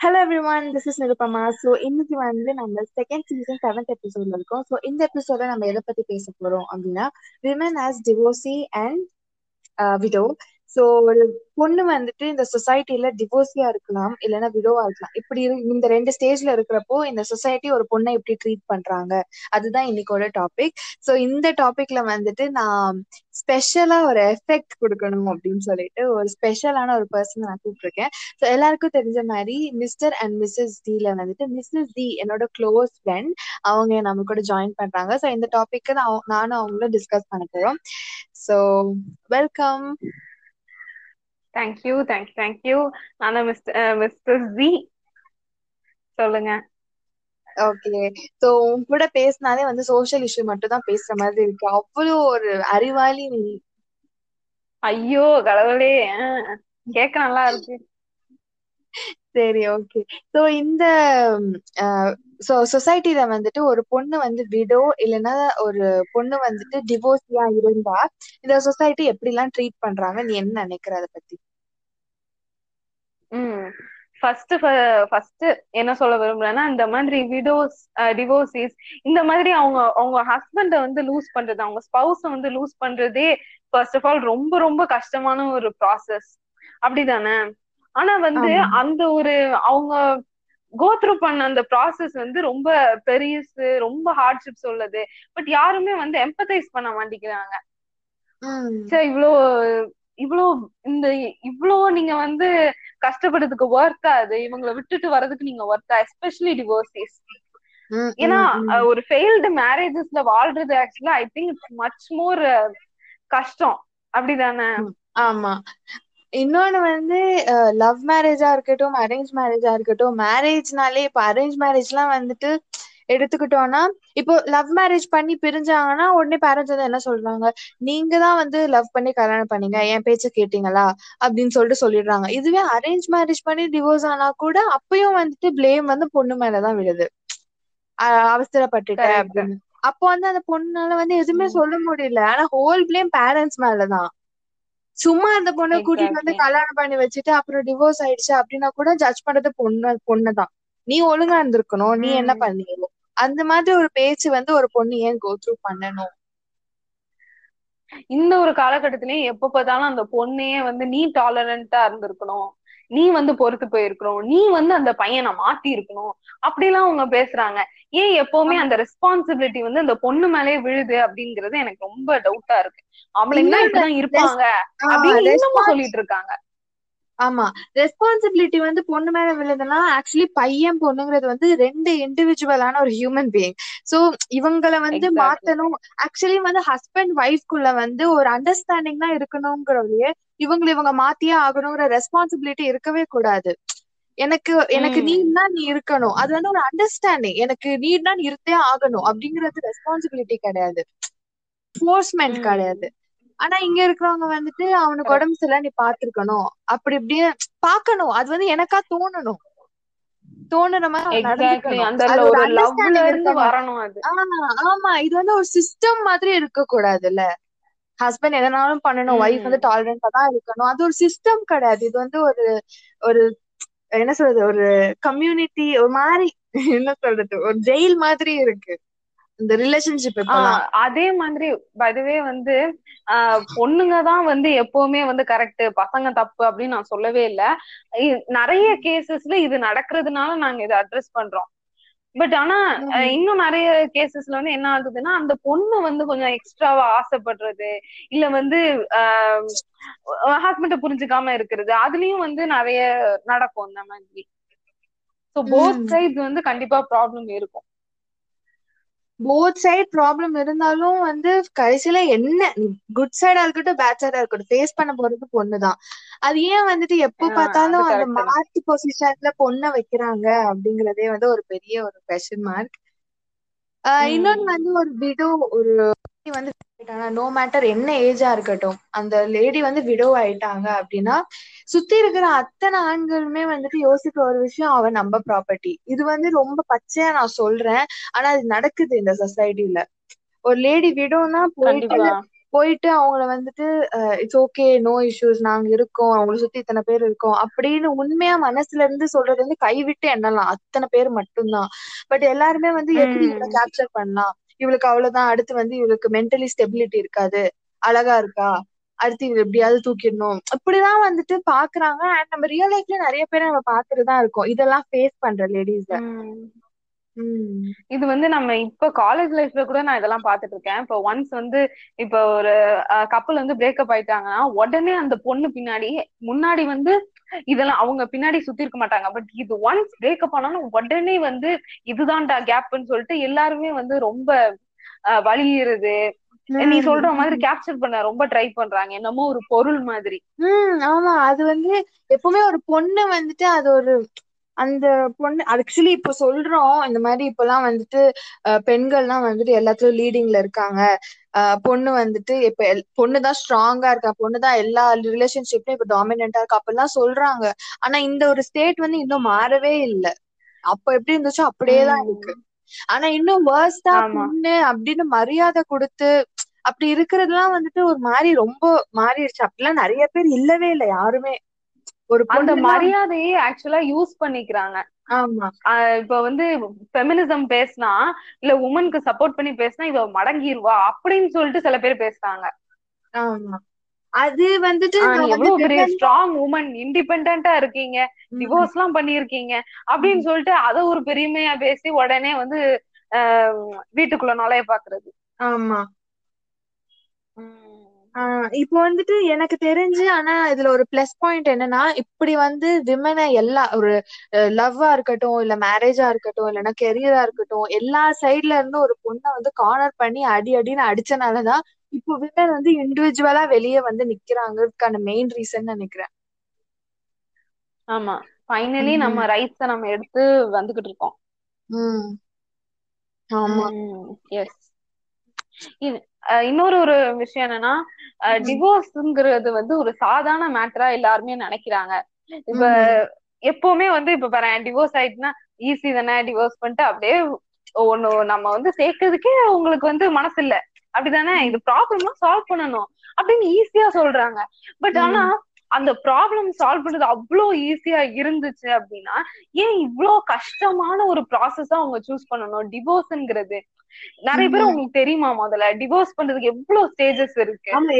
Hello everyone this is Nirupama so இன்னைக்கு வந்து நம்ம செகண்ட் சீசன் செவன்த் எபிசோட்ல இருக்கோம். ஸோ இந்த எபிசோட நம்ம எதை பத்தி பேச போறோம் அப்படின்னா women as divorcee and widow so ஒரு பொண்ணு வந்துட்டு இந்த சொசைட்டில டிவோர்ஸியா இருக்கலாம் இல்லைன்னா விடோவா இருக்கலாம். இப்படி இரு- இந்த ரெண்டு ஸ்டேஜ்ல இருக்கிறப்போ இந்த சொசைட்டி ஒரு பொண்ணை எப்படி ட்ரீட் பண்றாங்க. அதுதான் இன்னைக்கோட டாபிக் ஸோ இந்த டாபிக்ல வந்துட்டு நான் ஸ்பெஷலா ஒரு எஃபெக்ட் கொடுக்கணும் அப்படின்னு சொல்லிட்டு ஒரு ஸ்பெஷலான ஒரு பர்சன் நான் கூப்பிட்டுருக்கேன். ஸோ எல்லாருக்கும் தெரிஞ்ச மாதிரி மிஸ்டர் அண்ட் மிஸ்ஸஸ் டில வந்துட்டு மிஸ்ஸஸ் டி என்னோட க்ளோஸ் ஃப்ரெண்ட் அவங்க நம்ம கூட ஜாயின் பண்றாங்க. ஸோ இந்த டாபிக்கு நான் நானும் அவங்களும் டிஸ்கஸ் பண்ண போறோம். So welcome thank you thank you thank you நான் மிஸ்டர் மிஸ்டர் ஜி சொல்லுங்க. ஓகே ஸோ உன் கூட பேசினாலே வந்து சோஷியல் இஷ்யூ மட்டும் தான் பேசுற மாதிரி இருக்கு. அவ்வளோ ஒரு அறிவாளி நீ. ஐயோ கடவுளே. கேட்க நல்லா இருக்கு. சரி ஓகே ஸோ இந்த ஸோ சொசைட்டில வந்துட்டு ஒரு பொண்ணு வந்து விடோ இல்லைன்னா ஒரு பொண்ணு வந்துட்டு டிவோர்ஸியா இருந்தா இந்த சொசைட்டி எப்படிலாம் ட்ரீட் பண்றாங்க நீ என்ன நினைக்கிற அதை பத்தி? ம். ஃபர்ஸ்ட் ஃபர்ஸ்ட் என்ன சொல்ல விரும்புறேன்னா இந்த மாதிரி விடோஸ் டிவோர்ஸிஸ் இந்த மாதிரி அவங்க அவங்க ஹஸ்பண்ட வந்து லூஸ் பண்றது அவங்க ஸ்பௌஸ வந்து லூஸ் பண்றதே ஃபர்ஸ்ட் ஆஃப் ஆல் ரொம்ப ரொம்ப கஷ்டமான ஒரு ப்ராசஸ் அப்படிதானே? ஆனா வந்து அந்த ஒரு அவங்க கோ த்ரூ பண்ண அந்த ப்ராசஸ் வந்து ரொம்ப பெரியசு ரொம்ப ஹார்ட்ஷிப்ஸ் உள்ளது. பட் யாருமே வந்து எம்பத்தைஸ் பண்ண மாட்டேங்கிறாங்க. ம் சே இவ்ளோ இவ்ளோ இந்த இவ்ளோ நீங்க வந்து கஷ்டப்படுறதுக்கு ஒர்த்தா அது? இவங்களை விட்டுட்டு வர்றதுக்கு நீங்க ஒர்த்தா எஸ்பெஷலி டிவோர்ஸிஸ் ஏன்னா ஒரு ஃபெயில்டு மேரேஜஸ்ல வாழ்றது actually I think it's much more கஷ்டம். அப்படிதானே. ஆமா. இன்னொன்னு வந்து லவ் மேரேஜா இருக்கட்டும் அரேஞ்ச் மேரேஜா இருக்கட்டும் மேரேஜ்னாலே இப்ப அரேஞ்ச் மேரேஜ்லாம் வந்துட்டு எடுத்துக்கிட்டோம்னா இப்போ லவ் மேரேஜ் பண்ணி பிரிஞ்சாங்கன்னா உடனே பேரண்ட்ஸ் வந்து என்ன சொல்றாங்க? நீங்க தான் வந்து லவ் பண்ணி கல்யாணம் பண்ணீங்க. என் பேச்ச கேட்டீங்களா? அப்படின்னு சொல்லிட்டு சொல்லிடுறாங்க. இதுவே அரேஞ்ச் மேரேஜ் பண்ணி டிவோர்ஸ் ஆனா கூட அப்பயும் வந்துட்டு ப்ளேம் வந்து பொண்ணு மேலதான் விழுது. அவசரப்பட்டுட்ட அப்படின்னு. அப்போ வந்து அந்த பொண்ணால வந்து எதுவுமே சொல்ல முடியல. ஆனா ஹோல் ப்ளேம் பேரண்ட்ஸ் மேலதான் சும்மா அந்த பொண்ணை கூட்டிட்டு வந்து கல்யாணம் பண்ணி வச்சுட்டு அப்புறம் டிவோர்ஸ் ஆயிடுச்சு அப்படின்னா கூட ஜட்ஜ் பண்றது பொண்ணு பொண்ணுதான். நீ ஒழுங்கா இருந்திருக்கணும். நீ என்ன பண்ணீங்க? அந்த மாதிரி ஒரு பேச்சு வந்து ஒரு பொண்ணு ஏன் கோ த்ரூ பண்ணணும்? இந்த ஒரு காலகட்டத்திலயும் எப்ப பார்த்தாலும் அந்த பொண்ணையே வந்து நீ டாலரண்டா இருந்திருக்கணும். நீ வந்து பொறுத்து போயிருக்கணும். நீ வந்து அந்த பையனை மாத்தி இருக்கணும். அப்படிலாம் அவங்க பேசுறாங்க. ஏன் எப்பவுமே அந்த ரெஸ்பான்சிபிலிட்டி வந்து அந்த பொண்ணு மேலே விழுது அப்படிங்கிறது எனக்கு ரொம்ப டவுட்டா இருக்கு. இன்னொன்னு இப்படிதான் இருப்பாங்க அப்படின்னு இன்னமும் சொல்லிட்டு இருக்காங்க. ஆமா. ரெஸ்பான்சிபிலிட்டி வந்து பொண்ணு மேல விழுதுன்னா ஆக்சுவலி பையன் பொண்ணுங்கிறது வந்து ரெண்டு இண்டிவிஜுவலான ஒரு ஹியூமன் பீயிங் சோ இவங்களை வந்து மாத்தணும். ஆக்சுவலி வந்து ஹஸ்பண்ட் ஒய்ஃப்குள்ள வந்து ஒரு அண்டர்ஸ்டாண்டிங் தான் இருக்கணுங்கிறதையே இவங்களை இவங்க மாத்தியே ஆகணுங்கிற ரெஸ்பான்சிபிலிட்டி இருக்கவே கூடாது. எனக்கு எனக்கு நீட்னா நீ இருக்கணும். அது வந்து ஒரு அண்டர்ஸ்டாண்டிங் எனக்கு நீட்னா நீ இருந்தே ஆகணும் அப்படிங்கிறது ரெஸ்பான்சிபிலிட்டி கிடையாது. ஃபோர்ஸ்மெண்ட் கிடையாது. ஆனா இங்க இருக்கிறவங்க வந்துட்டு அவனுக்கு உடம்பு சரியில்லை நீ பாத்துருக்கணும் அப்படி இப்படின்னு பாக்கணும் அது வந்து எனக்கா தோணணும். தோணுற மாதிரி ஆமா. இது வந்து ஒரு சிஸ்டம் மாதிரி இருக்க கூடாதுல்ல ஹஸ்பண்ட் எதனாலும் பண்ணணும். ஒய்ஃப் வந்து டாலரண்டா தான் இருக்கணும். அது ஒரு சிஸ்டம் கிடையாது. இது வந்து ஒரு ஒரு என்ன சொல்றது? ஒரு கம்யூனிட்டி ஒரு மாதிரி என்ன சொல்றது? ஒரு ஜெயில் மாதிரி இருக்கு. இந்த ரிலேஷன்ஷிப் அதே மாதிரி பதுவே வந்து பொண்ணுங்க தான் வந்து எப்பவுமே வந்து கரெக்ட் பசங்க தப்பு அப்படின்னு நான் சொல்லவே இல்லை. நிறைய கேசஸ்ல இது நடக்கிறதுனால நாங்க இதை அட்ரஸ் பண்றோம். பட் ஆனா இன்னும் நிறைய கேசஸ்ல வந்து என்ன ஆகுதுன்னா அந்த பொண்ணு வந்து கொஞ்சம் எக்ஸ்ட்ராவா ஆசைப்படுறது இல்ல வந்து ஹஸ்பண்ட புரிஞ்சுக்காம இருக்கிறது அதுலயும் வந்து நிறைய நடக்கும் இந்த மாதிரி. ஸோ போத் ம். சைட்ஸ் வந்து கண்டிப்பா ப்ராப்ளம் இருக்கும். போத் சைட் ப்ராப்ளம் இருந்தாலும் வந்து கடைசியில என்ன குட் சைடா இருக்கட்டும் பேட் சைடா இருக்கட்டும் ஃபேஸ் பண்ண போறது பொண்ணுதான். அது ஏன் வந்துட்டு எப்ப பார்த்தாலும் அந்த மார்க் பொசிஷன்ல பொண்ணை வைக்கிறாங்க அப்படிங்கறதே வந்து ஒரு பெரிய ஒரு கொஸ்டின் மார்க் இன்னொன்னு வந்து ஒரு விடோ ஒரு lady நோ மேட்டர் என்ன ஏஜா இருக்கட்டும் அந்த லேடி வந்து விடோ ஆயிட்டாங்க அப்படின்னா சுத்தி இருக்கிற அத்தனை ஆண்களுமே வந்துட்டு யோசிக்கிற ஒரு விஷயம் அவன் நம்ம ப்ராப்பர்ட்டி இது வந்து ரொம்ப பச்சையா நான் சொல்றேன். ஆனா இது நடக்குது இந்த சொசைட்டில ஒரு லேடி விடோனா போயிட்டு போயிட்டு அவங்கள வந்துட்டு இட்ஸ் ஓகே நோ இஷ்யூஸ் நாங்க இருக்கோம் அவங்கள சுத்தி இத்தனை பேர் இருக்கோம் அப்படின்னு உண்மையா மனசுல இருந்து சொல்றது வந்து கைவிட்டு எண்ணலாம். அத்தனை பேர் மட்டும்தான். பட் எல்லாருமே வந்து எப்படி கேப்சர் பண்ணலாம்? இவளுக்கு அவ்வளவுதான். அடுத்து வந்து இவளுக்கு மென்டலி ஸ்டெபிலிட்டி இருக்காது. அழகா இருக்கா? அடுத்து இவ எப்படியாவது தூக்கிடணும். இப்படிதான் வந்துட்டு பாக்குறாங்க. அண்ட் நம்ம ரியல் லைஃப்ல நிறைய பேரை நம்ம பார்த்துட்டுதான் இருக்கோம். இதெல்லாம் ஃபேஸ் பண்ற லேடிஸ உம் உம் இது வந்து நம்ம இப்ப காலேஜ் லைஃப்ல கூட நான் இதெல்லாம் பாத்துட்டு இருக்கேன் இப்போ ஒன்ஸ் வந்து இப்போ ஒரு கப்பல் வந்து பிரேக்கப் ஆயிட்டாங்கன்னா உடனே அந்த பொண்ணு பின்னாடி முன்னாடி வந்து இதெல்லாம் அவங்க பின்னாடி சுத்தி இருக்க மாட்டாங்க. பட் இது ஒன்ஸ் பிரேக்கப் ஆனாலும் உடனே வந்து இதுதான்டா கேப்னு சொல்லிட்டு எல்லாருமே வந்து ரொம்ப வலியுறது. நீ சொல்ற மாதிரி கேப்சர் பண்ண ரொம்ப ட்ரை பண்றாங்க. என்னமோ ஒரு பொருள் மாதிரி. உம் ஆமா. அது வந்து எப்பவுமே ஒரு பொண்ணு வந்துட்டு அது ஒரு அந்த பொண்ணு ஆக்சுவலி இப்ப சொல்றோம். இந்த மாதிரி இப்பெல்லாம் வந்துட்டு பெண்கள்லாம் வந்துட்டு எல்லாத்துலயும் லீடிங்ல இருக்காங்க. பொண்ணு வந்துட்டு இப்ப பொண்ணுதான் ஸ்ட்ராங்கா இருக்கா? பொண்ணுதான் எல்லா ரிலேஷன்ஷிப்லயும் இப்ப டாமினண்டா இருக்கா? அப்படிலாம் சொல்றாங்க. ஆனா இந்த ஒரு ஸ்டேட் வந்து இன்னும் மாறவே இல்லை. அப்ப எப்படி இருந்துச்சோ அப்படியேதான் இருக்கு. ஆனா இன்னும் வேர்ஸ்டா பொண்ணு அப்படின்னு மரியாதை கொடுத்து அப்படி இருக்கிறதுலாம் வந்துட்டு ஒரு மாதிரி ரொம்ப மாறிடுச்சு. அப்படிலாம் நிறைய பேர் இல்லவே இல்லை யாருமே. ஒரு அந்த மரியாதையை ஆக்சுவலா யூஸ் பண்ணிக்கிறாங்க. ஆமா. இப்ப வந்து ஃபெமினிசம் பேசினா இல்ல உமனுக்கு சப்போர்ட் பண்ணி பேசினா இவ மடங்கிருவா அப்படின்னு சொல்லிட்டு சில பேர் பேசுறாங்க. ஆமா. அது வந்துட்டு எவ்வளவு பெரிய ஸ்ட்ராங் உமன் இண்டிபெண்டா இருக்கீங்க டிவோர்ஸ் எல்லாம் பண்ணிருக்கீங்க அப்படின்னு சொல்லிட்டு அத ஒரு பெருமையா பேசி உடனே வந்து வீட்டுக்குள்ள நுழைய பாக்குறது. ஆமா. உம் இப்போ வந்துட்டு எனக்கு தெரிஞ்சு ஆனா இதுல ஒரு பிளஸ் பாயிண்ட் என்னன்னா இப்படி வந்து விமனை எல்லா ஒரு லவ்வா இருக்கட்டும் இல்ல மேரேஜா இருக்கட்டும் இல்லைன்னா கெரியரா இருக்கட்டும் எல்லா சைட்ல இருந்து ஒரு பொண்ணை வந்து கார்னர் பண்ணி அடி அடின்னு அடிச்சனாலதான் இப்போ விமன் வந்து இண்டிவிஜுவலா வெளியே வந்து நிக்கிறாங்கிறதுக்கான மெயின் ரீசன் நினைக்கிறேன். ஆமா. ஃபைனலி நம்ம ரைட்ஸ நம்ம எடுத்து வந்துகிட்டு இருக்கோம். ஆமா. எஸ் இன்னொரு ஒரு விஷயம் என்னன்னா டிவோர்ஸ்ங்கிறது வந்து ஒரு சாதாரண மேட்டரா எல்லாருமே நினைக்கிறாங்க. இப்ப எப்பவுமே வந்து இப்ப பாரு டிவோர்ஸ் ஆயிட்டுனா ஈஸி தானே டிவோர்ஸ் பண்ணிட்டு அப்படியே ஒண்ணு நம்ம வந்து சேர்க்கறதுக்கே உங்களுக்கு வந்து மனசு இல்ல அப்படிதானே இது ப்ராப்ளம் சால்வ் பண்ணணும் அப்படின்னு ஈஸியா சொல்றாங்க. பட் ஆனா அந்த ப்ராப்ளம் சால்வ் பண்றது அவ்வளோ ஈஸியா இருந்துச்சு அப்படின்னா ஏன் இவ்வளோ கஷ்டமான ஒரு ப்ராசஸா அவங்க சூஸ் பண்ணணும்? டிவோர்ஸ்ங்கிறது நிறைய பேர் உங்களுக்கு தெரியுமா முதல்ல? டிவோர்ஸ் பண்றதுக்கு எவ்வளவு ஸ்டேஜஸ் இருக்கு? அந்த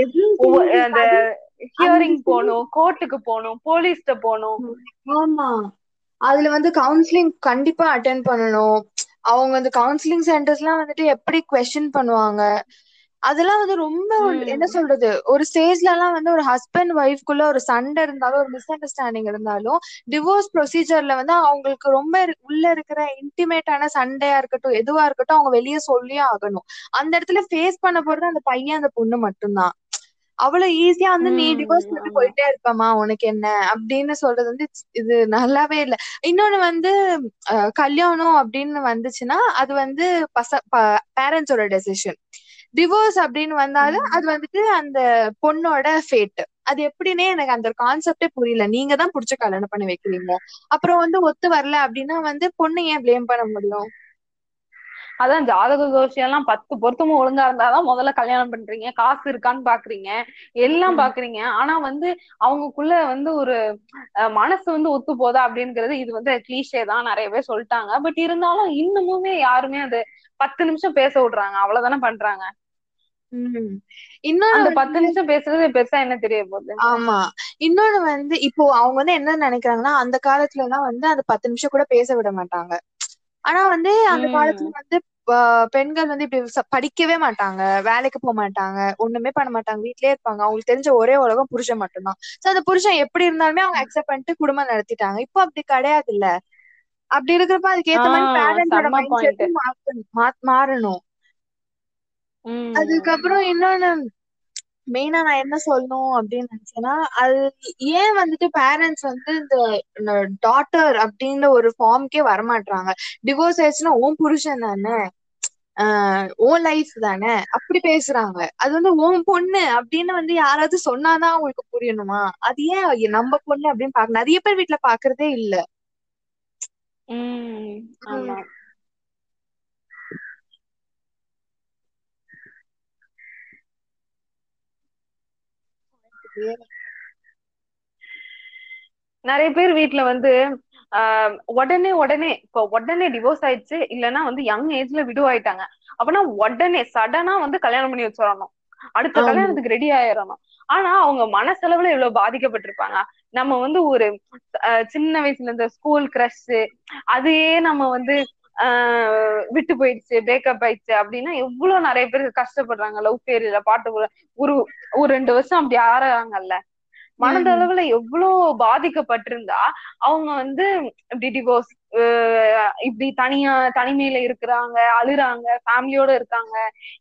ஹியரிங் அந்த போகணும் கோர்ட்டுக்கு போகணும் போலீஸ்ட போகணும் ஆமா. அதுல வந்து கவுன்சிலிங் கண்டிப்பா அட்டென்ட் பண்ணணும். அவங்க வந்து கவுன்சிலிங் சென்டர்ஸ்லாம் வந்துட்டு எப்படி கொஸ்டின் பண்ணுவாங்க? அதெல்லாம் வந்து ரொம்ப என்ன சொல்றது? ஒரு ஸ்டேஜ்ல எல்லாம் வந்து ஒரு ஹஸ்பண்ட் ஒய்ஃப்குள்ள ஒரு சண்டை இருந்தாலும் ஒரு மிஸ் அண்டர்ஸ்டாண்டிங் இருந்தாலும் டிவோர்ஸ் ப்ரொசீஜர்ல வந்து அவங்களுக்கு ரொம்ப உள்ள இருக்கிற இன்டிமேட்டான சண்டையா இருக்கட்டும் எதுவா இருக்கட்டும் அவங்க வெளியே சொல்லியே ஆகணும். அந்த இடத்துல ஃபேஸ் பண்ண போறது அந்த பையன் அந்த பொண்ணு மட்டும்தான். அவ்வளவு ஈஸியா வந்து நீ டிவோர்ஸ் ஆமா போயிட்டே இருப்பமா உனக்கு என்ன? அப்படின்னு சொல்றது வந்து இது நல்லாவே இல்ல. இன்னொன்னு வந்து கல்யாணம் அப்படின்னு வந்துச்சுன்னா அது வந்து பச பேரண்ட்ஸோட டெசிஷன் டிவோர்ஸ் அப்படின்னு வந்தாலும் அது வந்துட்டு அந்த பொண்ணோட ஃபேட் அது எப்படின்னே எனக்கு அந்த கான்செப்டே புரியல. நீங்க தான் புடிச்சு கல்யாணம் பண்ணி வைக்கிறீங்க. அப்புறம் வந்து ஒத்து வரல அப்படின்னா வந்து பொண்ணு ஏன் ப்ளேம் பண்ண முடியும்? அதான் ஜாதக தோஷம் எல்லாம் பத்து பொருத்தமும் ஒழுங்கா இருந்தாதான் முதல்ல கல்யாணம் பண்றீங்க. காசு இருக்கான்னு பாக்குறீங்க. எல்லாம். பாக்குறீங்க. ஆனா வந்து அவங்களுக்குள்ள வந்து ஒரு மனசு வந்து ஒத்து போதா அப்படிங்கிறது இது வந்து கிளீஷே தான். நிறைய பேர் சொல்லிட்டாங்க. பட் இருந்தாலும் இன்னமுமே யாருமே அது பத்து நிமிஷம் பேச விடுறாங்க. அவ்வளவுதானே பண்றாங்க. ம். இன்னொன்னு அந்த வந்து பத்து நிமிஷம் பேசுறது பெருசா என்ன தெரிய போகுது? ஆமா. இன்னொன்னு வந்து இப்போ அவங்க வந்து என்ன நினைக்கிறாங்கன்னா அந்த காலத்துல எல்லாம் வந்து அந்த பத்து நிமிஷம் கூட பேச விட மாட்டாங்க. ஆனா வந்து அந்த காலத்துல வந்து பெண்கள் வந்து இப்படி படிக்கவே மாட்டாங்க. வேலைக்கு போக மாட்டாங்க. ஒண்ணுமே பண்ண மாட்டாங்க. வீட்லயே இருப்பாங்க. அவங்களுக்கு தெரிஞ்ச ஒரே உலகம் புருஷன் மட்டும்தான். சோ அந்த புருஷன் எப்படி இருந்தாலுமே அவங்க அக்செப்ட் பண்ணிட்டு குடும்பம் நடத்திட்டாங்க. இப்போ அப்படி கிடையாது இல்ல அப்படி இருக்கிறப்ப அதுக்கு ஏத்த மாதிரி பேரண்ட்ஸோட மைண்ட் மா- மாறணும். அதுக்கப்புறம் இன்னொன்னு மெயினா நான் என்ன சொல்லணும் அப்படின்னு நினைச்சேன்னா அது ஏன் வந்துட்டு பேரண்ட்ஸ் வந்து இந்த டாட்டர் அப்படின்ற ஒரு ஃபார்ம்க்கே வரமாட்றாங்க? டிவோர்ஸ் ஆயிடுச்சுன்னா உன் புருஷன் தானே? உன் லைஃப் தானே? அப்படி பேசுறாங்க. அது வந்து உன் பொண்ணு அப்படின்னு வந்து யாராவது சொன்னாதான் அவங்களுக்கு புரியணுமா? அது ஏன் நம்ம பொண்ணு அப்படின்னு பாக்க நிறைய பேர் வீட்ல பாக்குறதே இல்ல உம் ஆமா வேற நிறைய பேர் வீட்ல வந்து உடனே உடனே இப்போ உடனே டிவோர்ஸ் ஆயிடுச்சு இல்லைன்னா வந்து யங் ஏஜ்ல விடுவாயிட்டாங்க. அப்பனா உடனே சடனா வந்து கல்யாணம் பண்ணி வச்சிடணும். அடுத்த. கல்யாணத்துக்கு ரெடி ஆயிடணும். ஆனா அவங்க மனசளவுல எவ்வளவு பாதிக்கப்பட்டிருப்பாங்க. நம்ம வந்து ஒரு சின்ன வயசுல இந்த ஸ்கூல் கிரஷ் அதையே நம்ம வந்து விட்டு போயிடுச்சு பிரேக்கப் ஆயிடுச்சு அப்படின்னா எவ்வளவு நிறைய பேர் கஷ்டப்படுறாங்க லவ் ஃபேரியில பாட்டு ஒரு ஒரு ரெண்டு வருஷம் அப்படி ஆறாங்கல்ல. மனதளவுல எவ்வளவு பாதிக்கப்பட்டிருந்தா அவங்க வந்து இப்படி டிவோர்ஸ் இப்படி தனியா தனிமையில இருக்கிறாங்க அழுறாங்க ஃபேமிலியோட இருக்காங்க.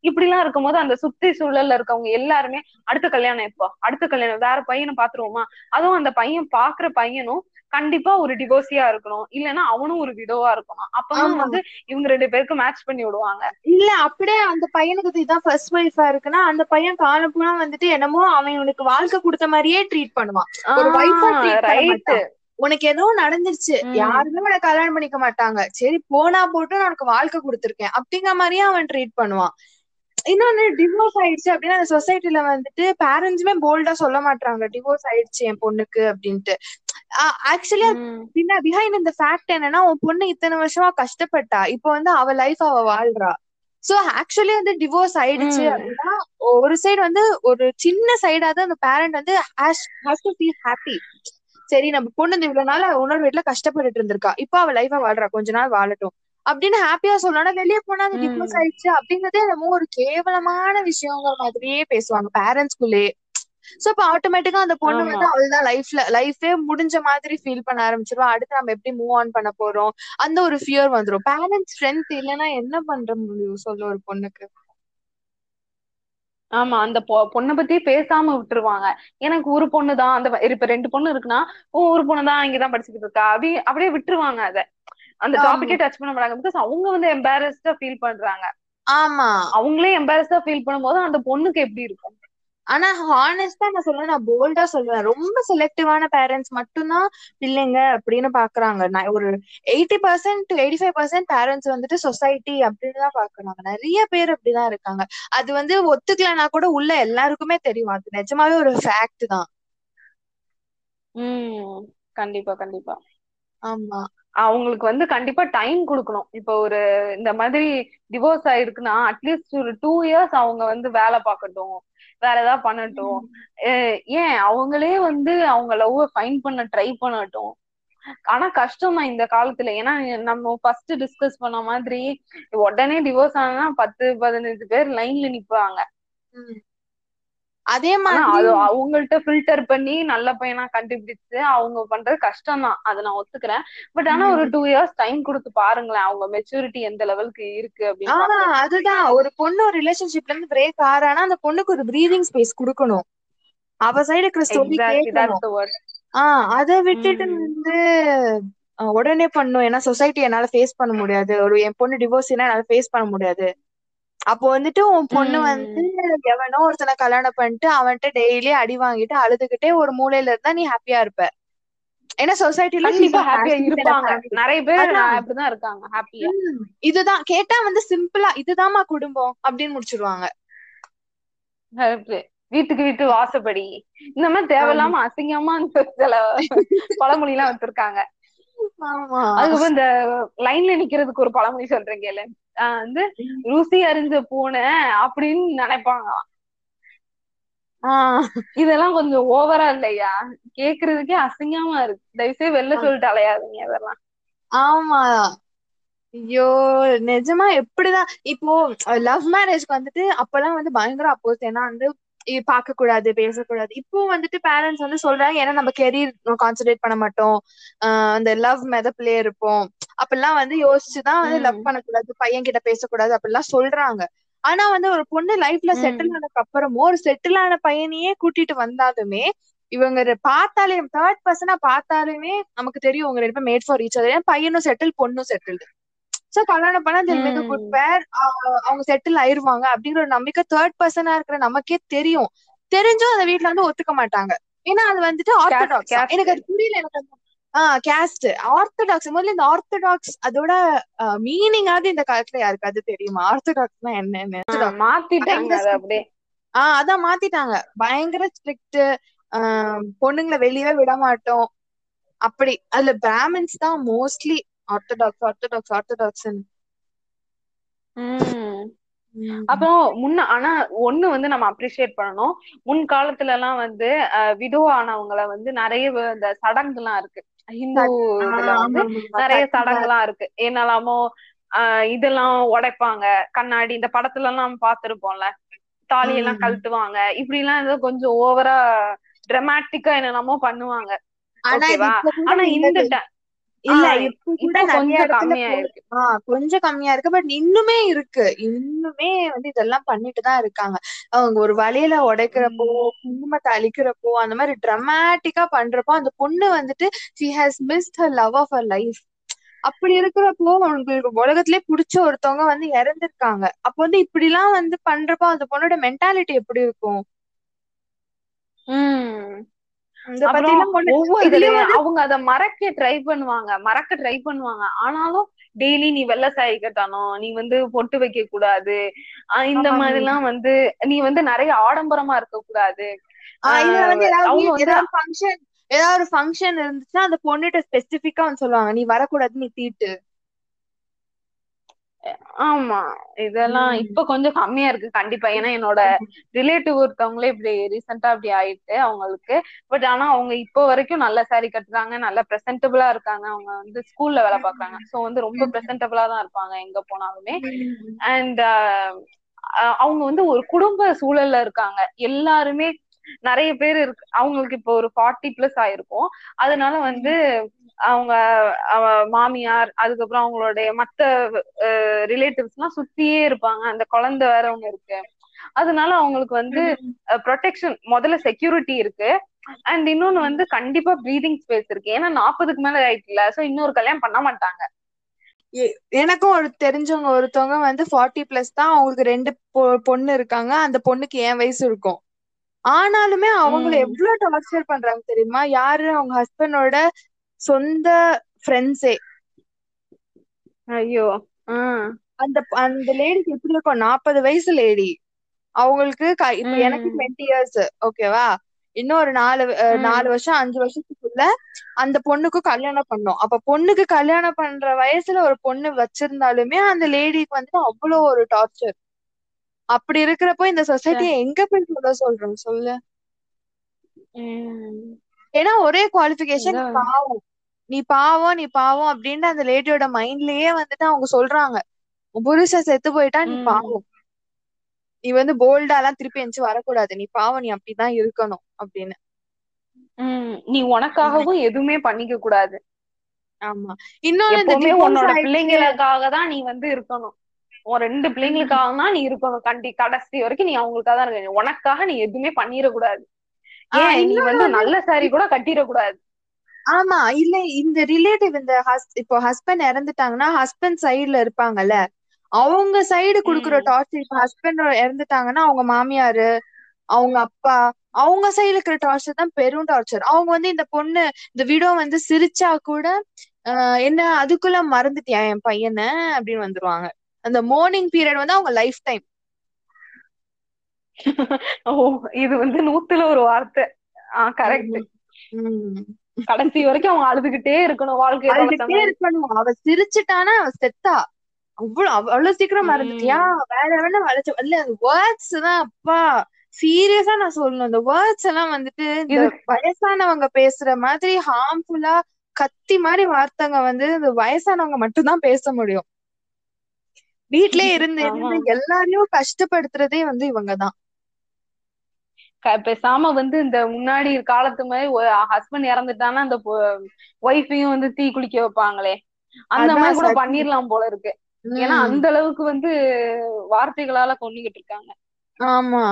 இப்படி எல்லாம் இருக்கும்போது அந்த சுத்தி சூழல்ல இருக்கவங்க எல்லாருமே அடுத்த கல்யாணம் எப்போ? அடுத்த கல்யாணம் வேற பையனை பாத்துருவோமா அதுவும் அந்த பையன் பாக்குற பையனும் கண்டிப்பா ஒரு டிவோர்ஸியா இருக்கணும். இல்லைன்னா அவனும் ஒரு விடோவா இருக்கணும். அப்பதான். வந்து இவங்க ரெண்டு பேருக்கு மேட்ச் பண்ணி விடுவாங்க. இல்ல அப்படியே அந்த பையனுக்கு இதுதான் ஃபர்ஸ்ட் ஒய்ஃபா இருக்குன்னா அந்த பையன் காலம் பூரா வந்துட்டு என்னமோ அவன் உனக்கு வாழ்க்கை கொடுத்த மாதிரியே ட்ரீட் பண்ணுவான். ஒரு. உனக்கு ஏதோ நடந்துருச்சு. யாருமே உன்னை கல்யாணம் பண்ணிக்க மாட்டாங்க. சரி போனா போட்டு நான் உனக்கு வாழ்க்கை கொடுத்துருக்கேன். அப்படிங்கிற மாதிரியே அவன் ட்ரீட் பண்ணுவான். இன்னொன்னு டிவோர்ஸ் ஆயிடுச்சு அப்படின்னா அந்த சொசைட்டில வந்துட்டு பேரண்ட்ஸுமே போல்டா சொல்ல மாட்டாங்க டிவோர்ஸ் ஆயிடுச்சு என் பொண்ணுக்கு அப்படின்ட்டு. ஆக்சுவலி பின்ன பிஹைண்ட் இந்த ஃபேக்ட் என்னன்னா உன் பொண்ணு இத்தனை வருஷமா கஷ்டப்பட்டா. இப்போ வந்து அவ லைஃப் அவ வாழ்றா. சோ ஆக்சுவலி வந்து டிவோர்ஸ் ஆயிடுச்சு. அப்படின்னா ஒரு சைடு வந்து ஒரு சின்ன சைடாவது அந்த பேரண்ட் வந்து ஹாஸ் டு ஃபீல் ஹாப்பி சரி நம்ம பொண்ணு இந்த இவ்வளவு நாள் உன்னோட வீட்டுல கஷ்டப்பட்டுட்டு இருந்திருக்கா. இப்போ அவ லைஃபா வாழ்றா. கொஞ்ச நாள் வாழட்டும். அப்படின்னு ஹாப்பியா சொல்லணும் வெளியே போனா அது ம். டிவோர்ஸ் ஆயிடுச்சு அப்படிங்கறதே என்னமோ ஒரு கேவலமான விஷயங்கிற மாதிரியே பேசுவாங்க பேரண்ட்ஸ்குள்ளே சோ இப்ப ஆட்டோமேட்டிக்கா அந்த பொண்ணு. வந்து அவள்தான் லைஃப்ல லைஃபே முடிஞ்ச மாதிரி ஃபீல் பண்ண ஆரம்பிச்சிருவா. அடுத்து நம்ம எப்படி மூவ் ஆன் பண்ண போறோம்? அந்த ஒரு ஃபியர் வந்துரும். பேரண்ட்ஸ் ஸ்ட்ரென்த் இல்லைன்னா என்ன பண்ற முடியும்? சொல்ல ஒரு பொண்ணுக்கு. ஆமா அந்த பொ- பொண்ணை பத்தி பேசாம விட்டுருவாங்க. எனக்கு ஒரு பொண்ணு தான் அந்த இப்ப ரெண்டு பொண்ணு இருக்குன்னா ஓ ஒரு பொண்ணு தான் இங்கதான் படிச்சுக்கிட்டு இருக்கா? அப்படி அப்படியே விட்டுருவாங்க அத. அந்த. டாபிக்கே டச் பண்ண மாட்டாங்க. பிகாஸ் அவங்க வந்து எம்பாரஸ்டா ஃபீல் பண்றாங்க. ஆமா. அவங்களே எம்பாரஸ்டா ஃபீல் பண்ணும்போது அந்த பொண்ணுக்கு எப்படி இருக்கும்? ஆனா ஹானஸ்டா நான் சொல்லுவேன் நான் போல்டா சொல்லுவேன் ரொம்ப செலக்டிவான பேரண்ட்ஸ் மட்டும்தான் பிள்ளைங்க அப்படின்னு பாக்குறாங்க. நான் ஒரு eighty percent eighty five percent parents வந்துட்டு சொசைட்டி அப்படின்னு தான் பாக்குறாங்க. நிறைய பேர் அப்படிதான் இருக்காங்க. அது வந்து ஒத்துக்கலைன்னா கூட உள்ள எல்லாருக்குமே தெரியும். அது நிஜமாவே ஒரு ஃபேக்ட் தான். உம் கண்டிப்பா கண்டிப்பா. ஆமா. அவங்களுக்கு வந்து கண்டிப்பா டைம் கொடுக்கணும். இப்போ ஒரு இந்த மாதிரி டிவோர்ஸ் ஆயிருக்குன்னா அட்லீஸ்ட் ஒரு டூ இயர்ஸ் அவங்க வந்து வேலை பார்க்கட்டும் வேற ஏதாவது பண்ணட்டும். ஏன்? அவங்களே வந்து அவங்க லவ் ஃபைன் பண்ண ட்ரை பண்ணட்டும். ஆனா கஷ்டம் தான் இந்த காலத்துல. ஏன்னா நம்ம ஃபர்ஸ்ட் டிஸ்கஸ் பண்ண மாதிரி உடனே டிவோர்ஸ் ஆனா பத்து பதினஞ்சு பேர் லைன்ல நிப்பாங்க. அதே மாதிரி அது அவங்கள்ட்ட ஃபில்டர் பண்ணி நல்ல பையனா கண்டுபிடிச்சு அவங்க பண்றது கஷ்டம் தான் அதை நான் ஒத்துக்கிறேன். பட் ஆனா ஒரு டூ இயர்ஸ் டைம் கொடுத்து பாருங்களேன் அவங்க மெச்சூரிட்டி எந்த லெவலுக்கு இருக்கு அப்படின்னு. அதுதான். ஒரு பொண்ணு ஒரு ரிலேஷன்ஷிப்ல இருந்து பிரேக் ஆறானா அந்த பொண்ணுக்கு ஒரு பிரீதிங் ஸ்பேஸ் கொடுக்கணும். அவ சைடு word. ஆஹ் அத விட்டுட்டு. வந்து உடனே பண்ணும் ஏன்னா சொசைட்டி என்னால ஃபேஸ் பண்ண முடியாது. ஒரு என் பொண்ணு டிவோர்ஸ் என்னால ஃபேஸ் பண்ண முடியாது. அப்போ வந்துட்டு உன் பொண்ணு வந்து எவனோ ஒருத்தனை கல்யாணம் பண்ணிட்டு அவன்கிட்ட டெய்லி அடி வாங்கிட்டு அழுதுகிட்டே ஒரு மூலையில இருந்தா நீ ஹாப்பியா இருப்ப. ஏன்னா சொசைட்டில நிறைய பேர். அப்படிதான் இருக்காங்க ஹாப்பியா இதுதான். கேட்டா வந்து சிம்பிளா இதுதாம்மா குடும்பம் அப்படின்னு முடிச்சிருவாங்க. வீட்டுக்கு வீட்டு வாசப்படி. இந்த மாதிரி தேவையில்லாம அசிங்கமா சில பழமொழி எல்லாம் வச்சிருக்காங்க. அதுக்கப்புறம் இந்த லைன்ல நிக்கிறதுக்கு ஒரு பழமொழி சொல்றேன் கேளு வந்து ருசி அறிஞ்ச பூனை அப்படின்னு நினைப்பாங்க. இதெல்லாம் கொஞ்சம் ஓவரா இல்லையா? கேக்குறதுக்கே அசிங்கமா இருக்கு. தயவுசெய்து வெளில சொல்லிட்டு அலையாதீங்க அதெல்லாம் ஆமா. ஐயோ நிஜமா எப்படிதான்? இப்போ லவ் மேரேஜ்க்கு வந்துட்டு அப்பெல்லாம் வந்து பயங்கர அப்போஸ் ஏன்னா வந்து பார்க்க கூடாது பேசக்கூடாது. இப்போ வந்துட்டு பேரண்ட்ஸ் வந்து சொல்றாங்க ஏன்னா நம்ம கெரியர் கான்சென்ட்ரேட் பண்ண மாட்டோம். அந்த லவ் மெதப்பிலே இருப்போம். அப்பெல்லாம் வந்து யோசிச்சுதான் வந்து லவ். பண்ணக்கூடாது பையன் கிட்ட பேசக்கூடாது அப்படிலாம் சொல்றாங்க. ஆனா வந்து ஒரு பொண்ணு லைஃப்ல. செட்டில் ஆனதுக்கு அப்புறமும் ஒரு செட்டில் ஆன பையனையே கூட்டிட்டு வந்தாலுமே இவங்க பார்த்தாலே தேர்ட் பர்சனா பார்த்தாலுமே நமக்கு தெரியும் இவங்க ரெண்டு மேட் ஃபார் ஈச் அதர் பையனும் செட்டில் பொண்ணும் செட்டில்டு சோ கல்யாணம் பண்ணா தில் மேக் குட். பேர் அவங்க செட்டில் ஆயிருவாங்க அப்படிங்கிற ஒரு நம்பிக்கை தேர்ட் பர்சனா இருக்கிற நமக்கே தெரியும். தெரிஞ்சும் அந்த வீட்ல வந்து ஒத்துக்க மாட்டாங்க. ஏன்னா அது வந்துட்டு ஆர்த்தடாக்ஸ். எனக்கு அது புரியல. எனக்கு ஆஹ் கேஸ்ட் ஆர்த்தடாக்ஸ் முதல்ல இந்த ஆர்த்தடாக்ஸ் அதோட மீனிங்காவது இந்த காலத்துல யாருக்கு அது தெரியுமா? ஆர்த்தடாக்ஸ்னா என்னன்னு. மாத்திட்டாங்க. ஆஹ் அதான் மாத்திட்டாங்க. பயங்கர ஸ்ட்ரிக்ட் ஆஹ் பொண்ணுங்களை வெளியவே விட மாட்டோம் அப்படி. அதுல பிராமின்ஸ் தான் மோஸ்ட்லி ஆர்த்தடாக்ஸ் ஆர்த்தடாக்ஸ் ஆர்த்தடாக்ஸ் உம் அப்புறம் முன்ன ஆனா ஒண்ணு வந்து நம்ம அப்ரிஷியேட் பண்ணணும். முன் காலத்துல எல்லாம் வந்து விடோ ஆனவங்கள வந்து நிறைய இந்த சடங்கு எல்லாம் இருக்கு. ஹிந்து இதுல வந்து நிறைய சடங்குலாம் இருக்கு. என்னெல்லாமோ ஆஹ் இதெல்லாம் உடைப்பாங்க. கண்ணாடி இந்த படத்துல எல்லாம் நம்ம பார்த்திருப்போம்ல. தாலி எல்லாம். கழட்டுவாங்க. இப்படி எல்லாம் ஏதோ கொஞ்சம் ஓவரா டிராமாட்டிக்கா என்னெல்லாமோ பண்ணுவாங்க. ஆனா இந்த இல்ல இப்ப கூட நிறைய இடத்துல ஆஹ் கொஞ்சம் கம்மியா இருக்கு. பட் இன்னுமே இருக்கு. இன்னுமே வந்து இதெல்லாம் பண்ணிட்டு தான் இருக்காங்க. அவங்க ஒரு வளையல உடைக்கிறப்போ குங்குமத்தை அழிக்கிறப்போ அந்த மாதிரி டிராமாட்டிக்கா பண்றப்போ அந்த பொண்ணு வந்துட்டு she has missed her love of her life அப்படி இருக்கிறப்போ உங்களுக்கு உலகத்திலே பிடிச்ச ஒருத்தவங்க வந்து இறந்திருக்காங்க. அப்போ வந்து இப்படி எல்லாம் வந்து பண்றப்போ அந்த பொண்ணோட மென்டாலிட்டி எப்படி இருக்கும்? அவங்க அதை மறக்க ட்ரை பண்ணுவாங்க. மறக்க ட்ரை பண்ணுவாங்க. ஆனாலும் டெய்லி நீ வெள்ளை சாரி கட்டணும். நீ வந்து பொட்டு வைக்க கூடாது. இந்த. மாதிரி எல்லாம் வந்து நீ வந்து நிறைய ஆடம்பரமா இருக்க கூடாது. ஏதாவது ஒரு ஃபங்க்ஷன் இருந்துச்சுன்னா அந்த பொண்ணுகிட்ட ஸ்பெசிபிக்கா வந்து சொல்லுவாங்க. நீ வரக்கூடாது நீ தீட்டு. ஆமா. இதெல்லாம். இப்ப கொஞ்சம் கம்மியா இருக்கு. கண்டிப்பா. ஏன்னா என்னோட ரிலேட்டிவ் ஒருத்தவங்களே இப்படி ரீசெண்டா அப்படி ஆயிட்டு அவங்களுக்கு. பட் ஆனா அவங்க இப்போ வரைக்கும் நல்ல saree கட்டுறாங்க. நல்ல பிரசன்டபிளா இருக்காங்க. அவங்க வந்து ஸ்கூல்ல வேலை பாக்குறாங்க சோ வந்து ரொம்ப பிரசன்டபிளா தான் இருப்பாங்க. எங்க போனாலுமே. அண்ட் அவங்க வந்து ஒரு குடும்ப சூழல்ல இருக்காங்க. எல்லாருமே நிறைய பேர் இருக்கு. அவங்களுக்கு இப்போ ஒரு ஃபார்ட்டி பிளஸ் ஆயிருக்கும். அதனால வந்து அவங்க மாமியார் அதுக்கப்புறம் அவங்களுடைய மத்த ரிலேட்டிவ்ஸ் எல்லாம் சுத்தியே இருப்பாங்க. அந்த குழந்தை வேற ஒண்ணு இருக்கு. அதனால அவங்களுக்கு வந்து ப்ரொடெக்ஷன் முதல்ல செக்யூரிட்டி இருக்கு. அண்ட் இன்னொன்னு வந்து கண்டிப்பா ப்ரீதிங் ஸ்பேஸ் இருக்கு. ஏன்னா நாற்பதுக்கு மேல ஆயிட்டுல சோ இன்னொரு கல்யாணம் பண்ண மாட்டாங்க. எனக்கும் ஒரு தெரிஞ்சவங்க ஒருத்தவங்க வந்து ஃபார்ட்டி பிளஸ் தான் அவங்களுக்கு ரெண்டு பொ- பொண்ணு இருக்காங்க. அந்த பொண்ணுக்கு என் வயசு இருக்கும். ஆனாலுமே அவங்கள எவ்வளவு டார்ச்சர் பண்றாங்க தெரியுமா? யாரு? அவங்க ஹஸ்பண்டோட சொந்த ஃப்ரெண்ட்ஸே ஐயோ. அந்த அந்த லேடிக்கு எப்படி இருக்கும்? நாற்பது வயசு லேடி அவங்களுக்கு இப்ப எனக்கு டுவெண்ட்டி இயர்ஸ் ஓகேவா இன்னும் ஒரு நாலு நாலு வருஷம் அஞ்சு வருஷத்துக்குள்ள அந்த பொண்ணுக்கு கல்யாணம் பண்ணோம். அப்ப பொண்ணுக்கு கல்யாணம் பண்ற வயசுல ஒரு பொண்ணு வச்சிருந்தாலுமே அந்த லேடிக்கு வந்து அவ்வளவு ஒரு டார்ச்சர் அப்படி இருக்கிறப்போ இந்த ச்சே. சொசைட்டியை எங்க போய் சொல்ல சொல்றோம்? சொல்லு. ஏன்னா ஒரே குவாலிஃபிகேஷன் இதான் பாவம். நீ பாவம் நீ பாவம் அப்படின்ட்டு அந்த லேடியோட மைண்ட்லயே வந்துட்டு அவங்க சொல்றாங்க. புருஷன் செத்து போயிட்டா நீ பாவம். நீ வந்து போல்டா எல்லாம் திருப்பி எந்திச்சு வரக்கூடாது. நீ பாவம் நீ அப்படிதான் இருக்கணும் அப்படின்னு. நீ உனக்காகவும் எதுவுமே பண்ணிக்க கூடாது. ஆமா. இன்னொன்னு உன்னோட பிள்ளைங்களுக்காக தான் நீ வந்து இருக்கணும். உன் ரெண்டு பிள்ளைங்களுக்காக தான் நீ இருக்கணும். கண்டி கடைசி வரைக்கும் நீ அவங்களுக்காக தான் இருக்க உனக்காக நீ எதுவுமே பண்ணிடக்கூடாது. ஏன் நீ வந்து நல்ல சாரி கூட கட்டிடக்கூடாது. ஆமா இல்ல இந்த ரிலேட்டிவ் இந்த ஹஸ் இப்போ ஹஸ்பண்ட் இறந்துட்டாங்கன்னா ஹஸ்பண்ட் சைடுல இருப்பாங்கல்ல. அவங்க சைடு குடுக்குற டார்ச்சர் இப்ப ஹஸ்பண்ட் இறந்துட்டாங்கன்னா அவங்க மாமியாரு அவங்க அப்பா அவங்க சைடுல இருக்கிற டார்ச்சர் தான் பெரும் டார்ச்சர் அவங்க வந்து இந்த பொண்ணு இந்த விடோ வந்து சிரிச்சா கூட என்ன அதுக்குள்ள மறந்துட்டியா என் பையனை? அப்படின்னு வந்துருவாங்க. அந்த மோர்னிங் பீரியட் வந்து அவங்க லைஃப் டைம் ஓ இது வந்து நூத்துல ஒரு வார்த்தை. ஆஹ் கரெக்ட் கடைசி வரைக்கும் அவங்க அழுதுகிட்டே இருக்கணும் தொலைச்ச அழுதுகிட்டே இருக்கணும். அவ சிரிச்சுட்டானா அவ செத்தா. அவ்வளவு அவ- அவ்வளவு சீக்கிரம் மறந்துட்டியா? வேற வேணா வளைச்சு இல்ல வேர்ட்ஸ் தான் அப்பா. சீரியஸா நான் சொல்லணும். இந்த வேர்ட்ஸ் எல்லாம் வந்துட்டு இந்த வயசானவங்க பேசுற மாதிரி ஹார்ம்ஃபுல்லா கத்தி மாதிரி வார்த்தைங்க வந்து இந்த வயசானவங்க மட்டும்தான் பேச முடியும். வீட்லயே இருந்து எல்லாரையும் கஷ்டப்படுத்துறதே வந்து இவங்கதான். பேசாம வந்து இந்த முன்னாடி காலத்து மாதிரி ஹஸ்பண்ட் இறந்துட்டானா அந்த ஒய்ஃபையும் வந்து தீ குளிக்க வைப்பாங்களே. அந்த மாதிரி கூட சரி பண்ணிடலாம் போல இருக்கு. ஏன்னா அந்த அளவுக்கு வந்து வார்த்தைகளால கொண்டுகிட்டு இருக்காங்க. ஆமா.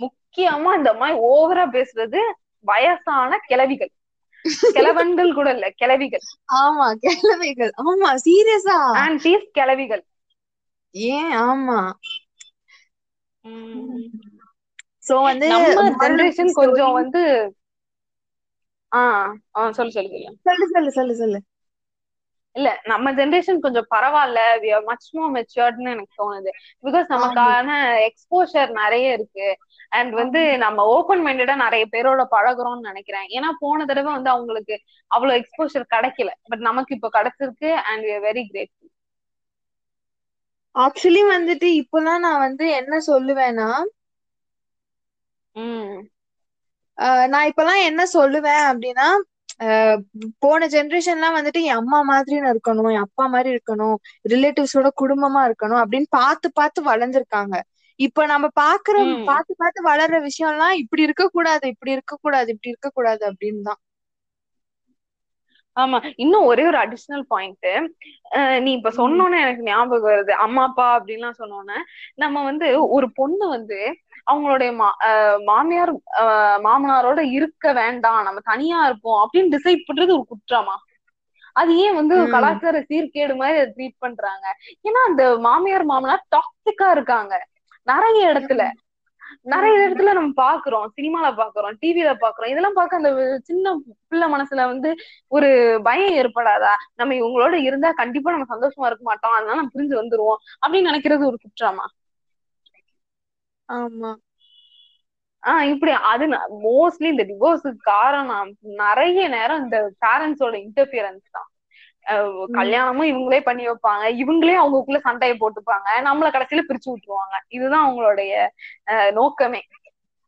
முக்கியமா இந்த மாதிரி ஓவரா பேசுறது வயசான கிழவிகள். கிழவன்கள் கூட இல்ல கிழவிகள். ஆமா கிழமைகள் ஆமா சீரியஸா ஆன்டிஸ் கிழவிகள். ஏன்? ஆமா. சோ வந்து நம்ம ஜெனரேஷன் கொஞ்சம் வந்து ஆஹ் ஆஹ் சொல்லு சொல்லு சொல்லு. சொல்லு சொல்லு சொல்லு சொல்லு. இல்ல நம்ம ஜெனரேஷன் கொஞ்சம் பரவாயில்ல. வி ஆர் மச் மோர் மெச்சூர்ட்னு எனக்கு தோணுது. பிகாஸ் நமக்கான எக்ஸ்போஷர் நிறைய இருக்கு. அண்ட் வந்து நம்ம ஓப்பன் மைண்டடா நிறைய பேரோட பழகுறோம்னு நினைக்கிறேன். ஏன்னா போன தடவை வந்து அவங்களுக்கு அவ்வளவு எக்ஸ்போஷர் கிடைக்கல. பட் நமக்கு இப்போ கிடைச்சிருக்கு and we very grateful actually வந்துட்டு இப்பெல்லாம் நான் வந்து என்ன சொல்லுவேன்னா நான் இப்பெல்லாம் என்ன சொல்லுவேன் அப்படின்னா போன ஜெனரேஷன்லாம் வந்துட்டு என் அம்மா மாதிரி நான் இருக்கணும் என் அப்பா மாதிரி இருக்கணும் ரிலேட்டிவ்ஸோட குடும்பமா இருக்கணும் அப்படின்னு பார்த்து பார்த்து வளர்ந்துருக்காங்க இப்ப நம்ம பாக்குற. பார்த்து பார்த்து வளர்ற விஷயம்லாம் இப்படி இருக்க கூடாது இப்படி இருக்க கூடாது இப்படி இருக்க கூடாது அப்படின்னு தான் ஆமா இன்னும் ஒரே ஒரு அடிஷனல் பாயிண்ட் நீ இப்ப. சொன்னோன்னே எனக்கு ஞாபகம் வருது அம்மா அப்பா அப்படின்லாம் சொன்னோன்னே நம்ம வந்து ஒரு பொண்ணு வந்து அவங்களுடைய மா அஹ் மாமியார் மாமனாரோட இருக்க வேண்டாம் நம்ம தனியா இருப்போம் அப்படின்னு டிசைட் பண்றது ஒரு குற்றமா? அது ஏன் வந்து. கலாச்சார சீர்கேடு மாதிரி அதை ட்ரீட் பண்றாங்க? ஏன்னா அந்த மாமியார் மாமனார் டாக்ஸிக்கா இருக்காங்க. நிறைய இடத்துல. நிறைய. இடத்துல நம்ம பாக்குறோம் சினிமால பாக்குறோம் டிவில பாக்குறோம் இதெல்லாம் பார்க்க அந்த சின்ன பிள்ளை மனசுல வந்து ஒரு பயம் ஏற்படாதா? நம்ம இவங்களோட இருந்தா கண்டிப்பா நம்ம சந்தோஷமா இருக்க மாட்டோம். அதனால நம்ம பிரிஞ்சு வந்துருவோம் அப்படின்னு நினைக்கிறது ஒரு குற்றமா? ஆமா. ஆஹ் இப்படி அது மோஸ்ட்லி இந்த டிவோர்ஸுக்கு காரணம் நிறைய நேரம் இந்த பேரண்ட்ஸோட இன்டர்பியரன்ஸ் தான். கல்யாணமும் இவங்களே பண்ணி வைப்பாங்க. இவங்களே அவங்களுக்குள்ள சண்டையை போட்டுப்பாங்க. நம்மள கடைசியில பிரிச்சு விட்டுருவாங்க. இதுதான் அவங்களுடைய நோக்கமே.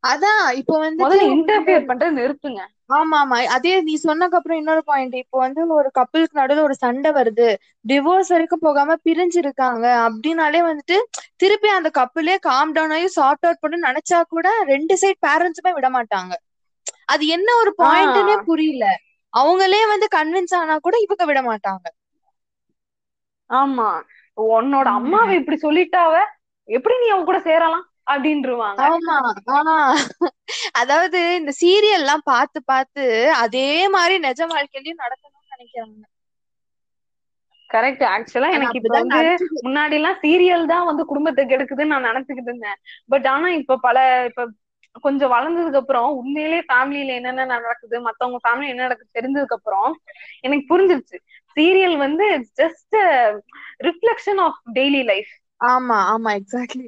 அதான் இப்போ முதல்ல இன்டர்பியர் பண்றது நிறுத்துங்க. ஆமா ஆமா அதே நீ சொன்னதுக்கு அப்புறம் இன்னொரு பாயிண்ட் இப்போ வந்து ஒரு கப்பலுக்கு நடுவுல ஒரு சண்டை வருது. டிவோர்ஸ் வரைக்கும் போகாம பிரிஞ்சிருக்காங்க. அப்படின்னாலே வந்துட்டு திருப்பி அந்த கப்பலே காம் டவுன் ஆகி சார்ட் அவுட் பண்ணு நினைச்சா கூட ரெண்டு சைட் பேரண்ட்ஸுமே விட மாட்டாங்க. அது என்ன ஒரு பாயிண்ட்னே புரியல. அவங்களே வந்து கன்வின்ஸ் ஆனா கூட இவங்க விட மாட்டாங்க. ஆமா. உன்னோட அம்மாவை இப்படி சொல்லிட்டாவ? எப்படி நீ அவங்க கூட சேரலாம்? அப்படின்ருவாங்க. அதாவது இந்த சீரியல் எல்லாம் பார்த்து பார்த்து அதே மாதிரி நிஜ வாழ்க்கையிலயும் நடக்கணும்னு நினைக்கிறாங்க. கரெக்ட். ஆக்சுவலா எனக்கு இப்ப வந்து முன்னாடி எல்லாம் சீரியல் தான் வந்து குடும்பத்தை கெடுக்குதுன்னு நான் நினைச்சுக்கிட்டு இருந்தேன். பட் ஆனா இப்ப பல இப்ப கொஞ்சம் வளர்ந்ததுக்கு அப்புறம் உண்மையிலேயே ஃபேமிலியில என்னென்ன நடக்குது மத்தவங்க ஃபேமிலி என்ன நடக்குது தெரிஞ்சதுக்கு அப்புறம் எனக்கு புரிஞ்சிருச்சு. சீரியல் வந்து just reflection of daily life ஆமா ஆமா எக்ஸாக்ட்லி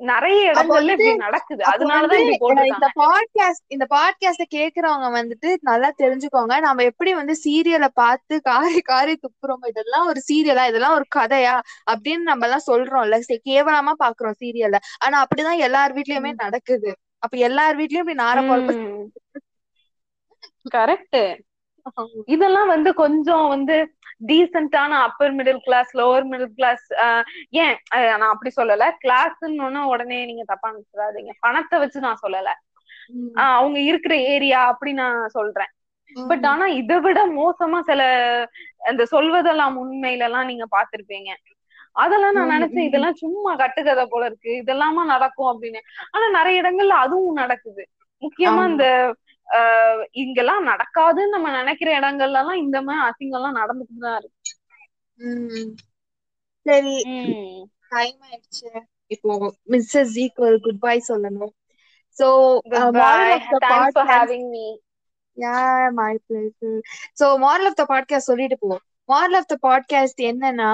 நிறைய இடங்கள்ல இப்படி நடக்குது. அதனாலதான் இந்த பாட்காஸ்ட் இந்த பாட்காஸ்ட கேக்குறவங்க வந்துட்டு நல்லா தெரிஞ்சுக்கோங்க. நம்ம எப்படி வந்து சீரியலை பார்த்து காரி காரி துப்புறோம் இதெல்லாம் ஒரு சீரியலா இதெல்லாம் ஒரு கதையா அப்படின்னு நம்ம எல்லாம் சொல்றோம்ல. கேவலமா பாக்குறோம் சீரியல்ல ஆனா அப்படிதான் எல்லார் வீட்லயுமே நடக்குது. அப்ப எல்லார் வீட்லயும் இப்படி நார கரெக்ட் இதெல்லாம் வந்து கொஞ்சம் வந்து டீசென்டான upper middle class lower middle class ஏன்? நான் அப்படி சொல்லல. கிளாஸ்ன்னு உடனே நீங்க தப்பா நினைச்சிடாதீங்க. பணத்தை வச்சு நான் சொல்லல. அவங்க இருக்கிற ஏரியா அப்படி நான் சொல்றேன். பட் ஆனா இதை விட மோசமா சில அந்த சொல்வதெல்லாம் உண்மையில எல்லாம் நீங்க பாத்திருப்பீங்க அதெல்லாம் நான் நினைச்சேன். இதெல்லாம் சும்மா கட்டுக்கதை போல இருக்கு. இதெல்லாமா நடக்கும் அப்படின்னு. ஆனா நிறைய இடங்கள்ல அதுவும் நடக்குது. முக்கியமா. இந்த ஆஹ் இங்கெல்லாம் நடக்காதுன்னு நம்ம நினைக்கிற இடங்கள்ல எல்லாம் இந்த மாதிரி அசிங்கம் எல்லாம் நடந்துட்டு தான் இருக்கு. ம். சரி. டைம் ஆயிடுச்சு. இப்போ மிஸ்ஸஸ் ஈக்குவல் குட் பை சொல்லணும் so Goodbye. Moral of the Thanks for podcast having me. Yeah my place so moral of the podcast சொல்லிட்டு போவோம். மாரல் ஆஃப் த பாட்காஸ்ட் என்னன்னா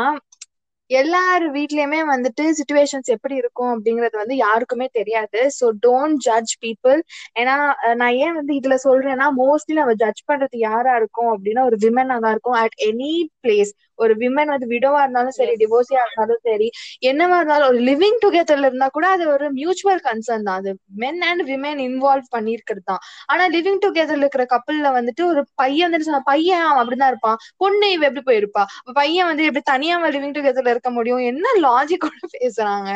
எல்லார் வீட்லயுமே வந்துட்டு சுச்சுவேஷன்ஸ் எப்படி இருக்கும் அப்படிங்கறது வந்து யாருக்குமே தெரியாது. ஸோ டோன்ட் ஜட்ஜ் பீப்புள் ஏன்னா நான் ஏன் வந்து இதுல சொல்றேன்னா மோஸ்ட்லி நம்ம ஜட்ஜ் பண்றது யாரா இருக்கும் அப்படின்னா ஒரு விமனா தான் இருக்கும். அட் எனி பிளேஸ் ஒரு விமன் வந்து விடோவா இருந்தாலும் சரி. டிவோர்ஸியா இருந்தாலும் சரி என்னவா இருந்தாலும் ஒரு லிவிங் டுகெதர்ல இருந்தா கூட அது ஒரு மியூச்சுவல் கன்சர்ன் தான். அது மென் அண்ட் விமன் இன்வால்வ் பண்ணிருக்கிறது தான். ஆனா லிவிங் டுகெதர்ல இருக்கிற கப்பல்ல வந்துட்டு ஒரு பையன் வந்துட்டு சொன்னா, பையன் அவன் அப்படிதான் இருப்பான். பொண்ணு இவ எப்படி போயிருப்பா? பையன் வந்து எப்படி தனியா லிவிங் டுகெதர்ல இருக்க முடியும்? என்ன லாஜிக்கோட பேசுறாங்க?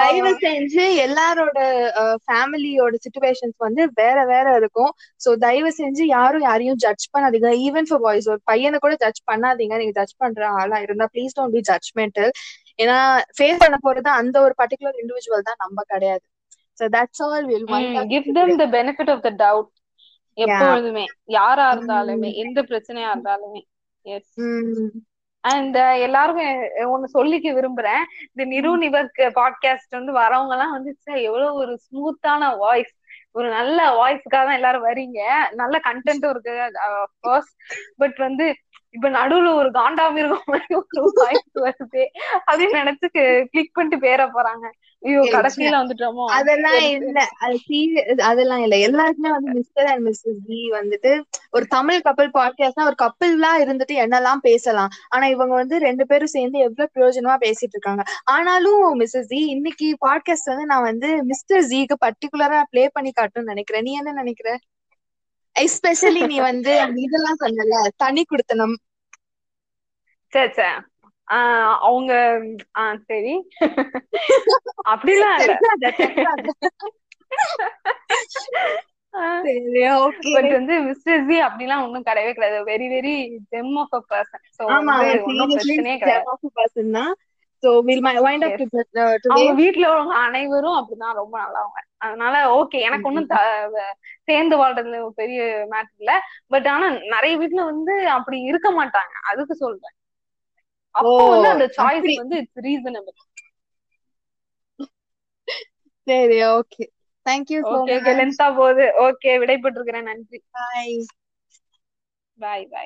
தயவு. செஞ்சு எல்லாரோட ஃபேமிலியோட சுச்சுவேஷன்ஸ் வந்து வேற வேற இருக்கும். சோ தயவு செஞ்சு யாரும் யாரையும் ஜட்ஜ் பண்ணாதீங்க. ஈவன் ஃபார் பாய்ஸ் ஒரு பையனை கூட ஜட்ஜ் பண்ணாதீங்க. நீங்க ஜட்ஜ் பண்ற ஆளா இருந்தா ப்ளீஸ் டோன்ட் பி ஜட்ஜ்மெண்டல் ஏன்னா ஃபேஸ் பண்ண போறது அந்த ஒரு பர்டிகுலர் இண்டிவிஜுவல் தான் நம்ம கிடையாது. So that's all will give them the benefit of the doubt எப்பொழுதுமே. யாரா இருந்தாலுமே எந்த பிரச்சனையா இருந்தாலுமே. எஸ் அண்ட் எல்லாருக்கும் ஒண்ணு சொல்லிக்க விரும்புறேன். இந்த நிரு நிவர்க் பாட்காஸ்ட் வந்து வரவங்க எல்லாம் வந்து எவ்வளவு ஒரு ஸ்மூத்தான வாய்ஸ் ஒரு நல்ல வாய்ஸ்க்காக தான் எல்லாரும் வரீங்க நல்ல கண்டென்ட்டும் இருக்கு பட் வந்து இப்ப நடுவுல ஒரு காண்டாமிருகம் மாதிரி ஒரு வாய்ஸ் வருது. அப்படின்னு நினைச்சு கிளிக் பண்ணிட்டு பேர போறாங்க. ஐயோ கடைசியில வந்துட்டோமோ? அதெல்லாம் சரி, இல்ல. அது serious- அதெல்லாம் இல்ல. எல்லாருக்குமே வந்து மிஸ்டர் அண்ட் மிஸ்ஸஸ் பி வந்துட்டு ஒரு தமிழ் கப்பல் பாட்காஸ்ட்னா ஒரு கப்பல்லா இருந்துட்டு என்னெல்லாம் பேசலாம். ஆனா இவங்க வந்து ரெண்டு பேரும் சேர்ந்து எவ்வளவு பிரயோஜனமா பேசிட்டு இருக்காங்க. ஆனாலும் மிஸ்ஸஸ் ஜி இன்னைக்கு பாட்காஸ்ட் வந்து நான் வந்து மிஸ்டர் ஜிக்கு பர்டிகுலரா ப்ளே பண்ணி காட்டணும்னு நினைக்கிறேன். நீ என்ன நினைக்கிற? எஸ்பெஷலி நீ வந்து இதெல்லாம் சொன்னல தனி குடுத்தனம். சே சே ஆஹ் அவங்க ஆஹ் சரி. அப்படிலாம் பட் வந்து மிஸ்டர் ஜி அப்படிலாம் ஒண்ணும் கிடையவே கிடையாது. Very very gem of a person so ஒன்னும் பிரச்சனையே கிடையாது. அவங்க உள்ளவங்க அனைவரும் அப்படிதான். ரொம்ப நல்லவங்க. அதனால ஓகே எனக்கு ஒண்ணும் சேர்ந்து வாழ்றது ஒரு பெரிய மேட்டர் இல்ல. பட் ஆனா நிறைய வீட்டுல வந்து அப்படி இருக்க மாட்டாங்க. அதுக்கு சொல்றேன். அப்போ வந்து அந்த சாய்ஸ். வந்து இட்ஸ் ரீசனபிள் சரி ஓகே தேங்க்யூ ஓகே லென்த்தா போகுது. ஓகே விடைபெற்று இருக்கிறேன் நன்றி. Bye. பாய் பாய்